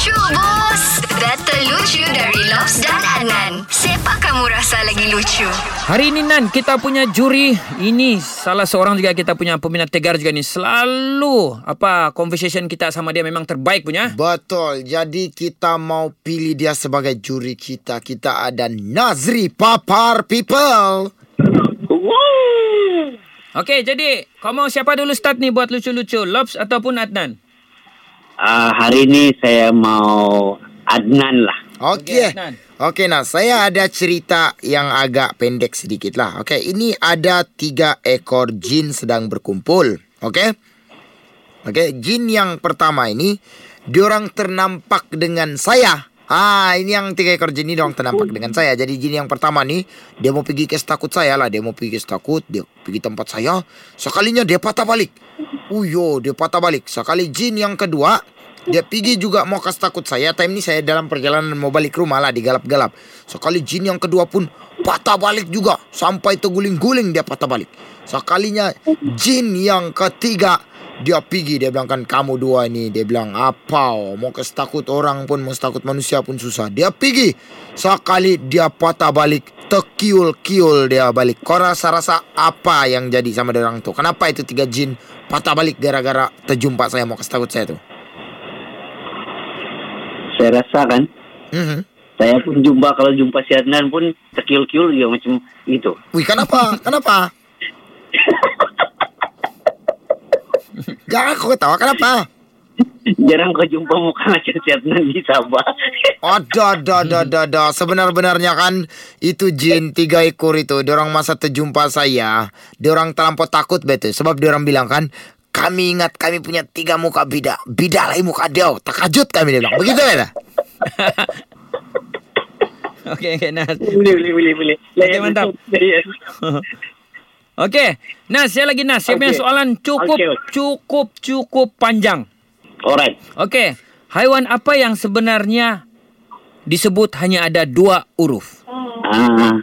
Lucu bos Data lucu dari Lobs dan Adnan Siapa kamu rasa lagi lucu? Hari ini Nan kita punya juri ini salah seorang juga kita punya peminat tegar juga ni selalu apa conversation kita sama dia memang terbaik punya. Betul. Jadi kita mau pilih dia sebagai juri kita. Kita ada Nazri Papar People. Okey jadi kau mau siapa dulu start ni buat lucu-lucu Lobs ataupun Adnan? Uh, hari ni saya mau Adnan lah. Okey. Adnan. Okey nah, saya ada cerita yang agak pendek sedikit lah. Okey, ini ada tiga ekor jin sedang berkumpul. Okey. Okey, jin yang pertama ini diorang ternampak dengan saya. Ah, ini yang tiga ekor jin ini diorang ternampak dengan saya. Jadi jin yang pertama nih dia mau pergi ke takut saya lah. Dia mau pergi ke takut, dia pergi tempat saya. Sekalinya dia patah balik. Uyo, dia patah balik. Sekali jin yang kedua, dia pergi juga mau kasih takut saya. Time ini saya dalam perjalanan mau balik rumah lah digalap-galap. Sekali jin yang kedua pun patah balik juga. Sampai terguling-guling dia patah balik. Sekalinya jin yang ketiga dia pergi dia bilang kan kamu dua ini dia bilang apa mau kasih takut orang pun mau takut manusia pun susah dia pergi sekali dia patah balik terkiul-kiul dia balik kau rasa-rasa apa yang jadi sama dia orang tu kenapa itu tiga jin patah balik gara-gara terjumpa saya mau kasih takut saya tu Saya rasa kan, Mhm. saya pun jumpa kalau jumpa si Adnan pun terkiul-kiul juga macam itu. Wih, kenapa? kenapa? Jangan kau ketawa, kenapa? Jarang kau jumpa muka Adnan di Sabah. Ada, ada, ada, ada, ada. Sebenar-benarnya kan itu jin tiga ekor itu. Diorang masa terjumpa saya. Diorang terlampau takut betul. Sebab diorang bilang kan, kami ingat kami punya tiga muka bida. Bida lagi muka dia. Terkajut kami dia bilang. Begitu ya? Okey okey Nas. boleh, boleh, boleh, boleh. Okey, mantap. Okey. Nas, saya lagi Nas. Saya punya Okey. soalan cukup okey. cukup cukup panjang. Alright. Okey. Haiwan apa yang sebenarnya disebut hanya ada dua huruf? Ah.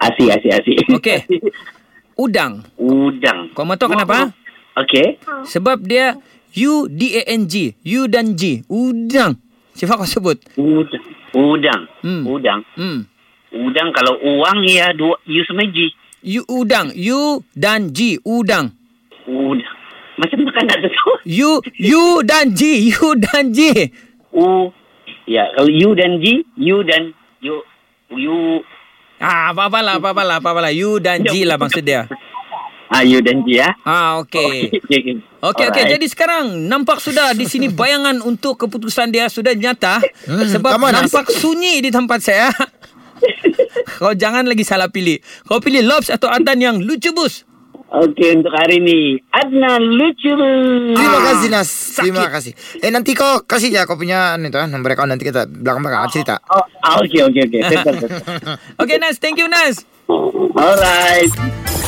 Asik, asik, asik. Okey. Udang. Udang. Kau mau tahu kenapa? Okey. Sebab dia U D A N G. U dan G. Udang. Siapa kau sebut? Udang. Udang. Hmm. Udang. Hmm. Udang kalau uang ya dua U sama G. U udang. U dan G. Udang. Udang. Macam makan tahu. U U dan G. U dan G. U. Ya, kalau U dan G, U dan U. U. Ah, apa-apalah, apa-apalah, apa-apalah. U dan G lah maksud dia. Ah, U dan G ya. Ah, okey. Okey, okey. Okey okey Alright. jadi sekarang nampak sudah di sini bayangan untuk keputusan dia sudah nyata Hmm, sebab nampak sunyi di tempat saya. Kau jangan lagi salah pilih. Kau pilih Lobs atau Adan yang lucu bus. Okey, untuk hari ni. Adnan lucu. Terima Ah, kasih Nas. Terima sakit. kasih. Eh nanti kau kasih ya kau punya ni tu ah, nombor kau nanti kita belakang-belakang cerita. Oh, okey, okey, okey. Tetap, tetap. Okey Nas, thank you Nas. Alright.